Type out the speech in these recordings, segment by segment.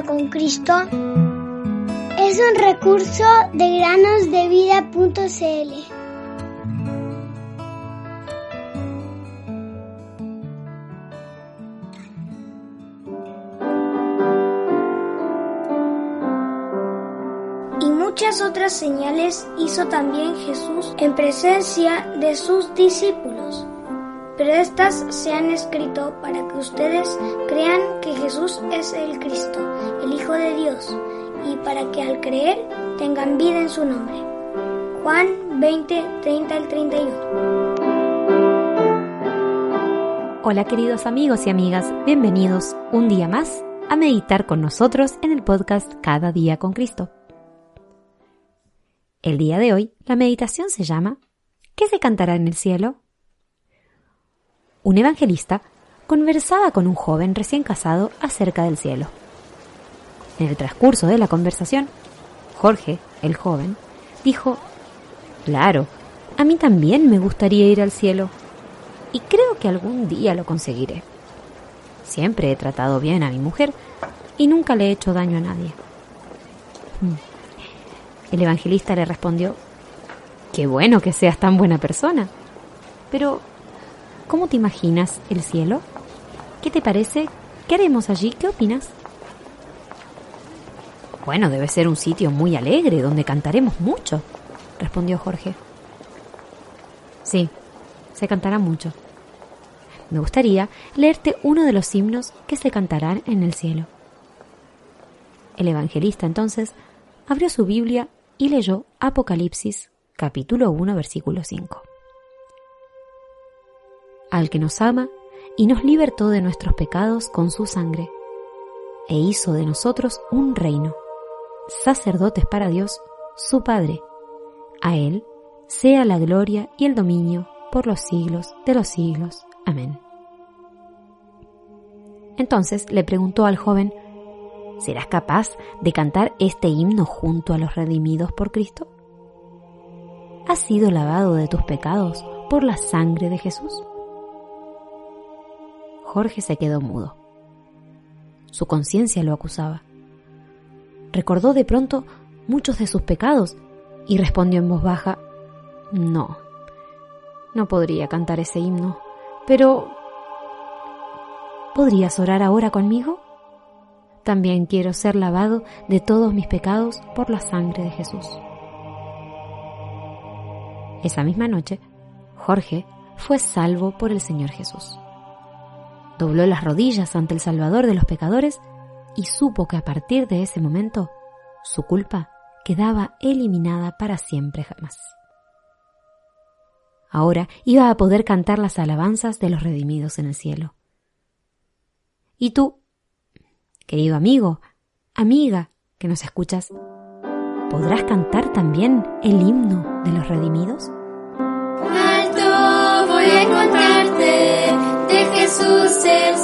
con Cristo es un recurso de granosdevida.cl. Y muchas otras señales hizo también Jesús en presencia de sus discípulos pero estas se han escrito para que ustedes crean que Jesús es el Cristo, el Hijo de Dios, y para que al creer tengan vida en su nombre. Juan 20, 30 al 31. Hola queridos amigos y amigas, bienvenidos un día más a meditar con nosotros en el podcast Cada día con Cristo. El día de hoy la meditación se llama ¿Qué se cantará en el cielo? Un evangelista conversaba con un joven recién casado acerca del cielo. En el transcurso de la conversación, Jorge, el joven, dijo, Claro, a mí también me gustaría ir al cielo, y creo que algún día lo conseguiré. Siempre he tratado bien a mi mujer y nunca le he hecho daño a nadie. Hmm. El evangelista le respondió, Qué bueno que seas tan buena persona, pero ¿Cómo te imaginas el cielo? ¿Qué te parece? ¿Qué haremos allí? ¿Qué opinas? Bueno, debe ser un sitio muy alegre donde cantaremos mucho, respondió Jorge. Sí, se cantará mucho. Me gustaría leerte uno de los himnos que se cantarán en el cielo. El evangelista entonces abrió su Biblia y leyó Apocalipsis capítulo 1 versículo 5 al que nos ama y nos libertó de nuestros pecados con su sangre, e hizo de nosotros un reino, sacerdotes para Dios, su Padre. A Él sea la gloria y el dominio por los siglos de los siglos. Amén. Entonces le preguntó al joven, ¿serás capaz de cantar este himno junto a los redimidos por Cristo? ¿Has sido lavado de tus pecados por la sangre de Jesús? Jorge se quedó mudo. Su conciencia lo acusaba. Recordó de pronto muchos de sus pecados y respondió en voz baja, No, no podría cantar ese himno, pero... ¿Podrías orar ahora conmigo? También quiero ser lavado de todos mis pecados por la sangre de Jesús. Esa misma noche, Jorge fue salvo por el Señor Jesús dobló las rodillas ante el Salvador de los pecadores y supo que a partir de ese momento su culpa quedaba eliminada para siempre jamás. Ahora iba a poder cantar las alabanzas de los redimidos en el cielo. Y tú, querido amigo, amiga que nos escuchas, ¿podrás cantar también el himno de los redimidos? Alto voy a de Jesús el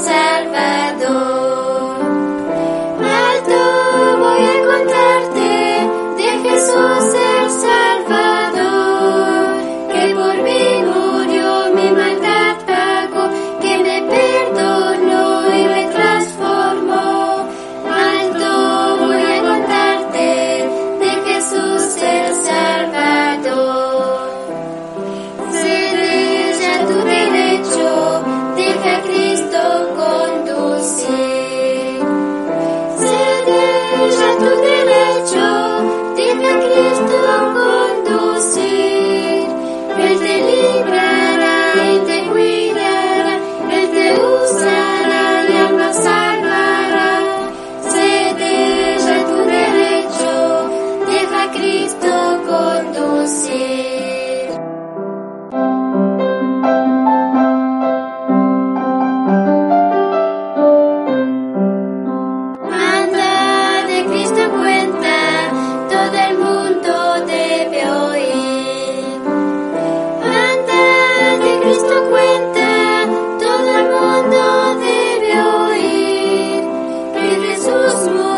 Smooth.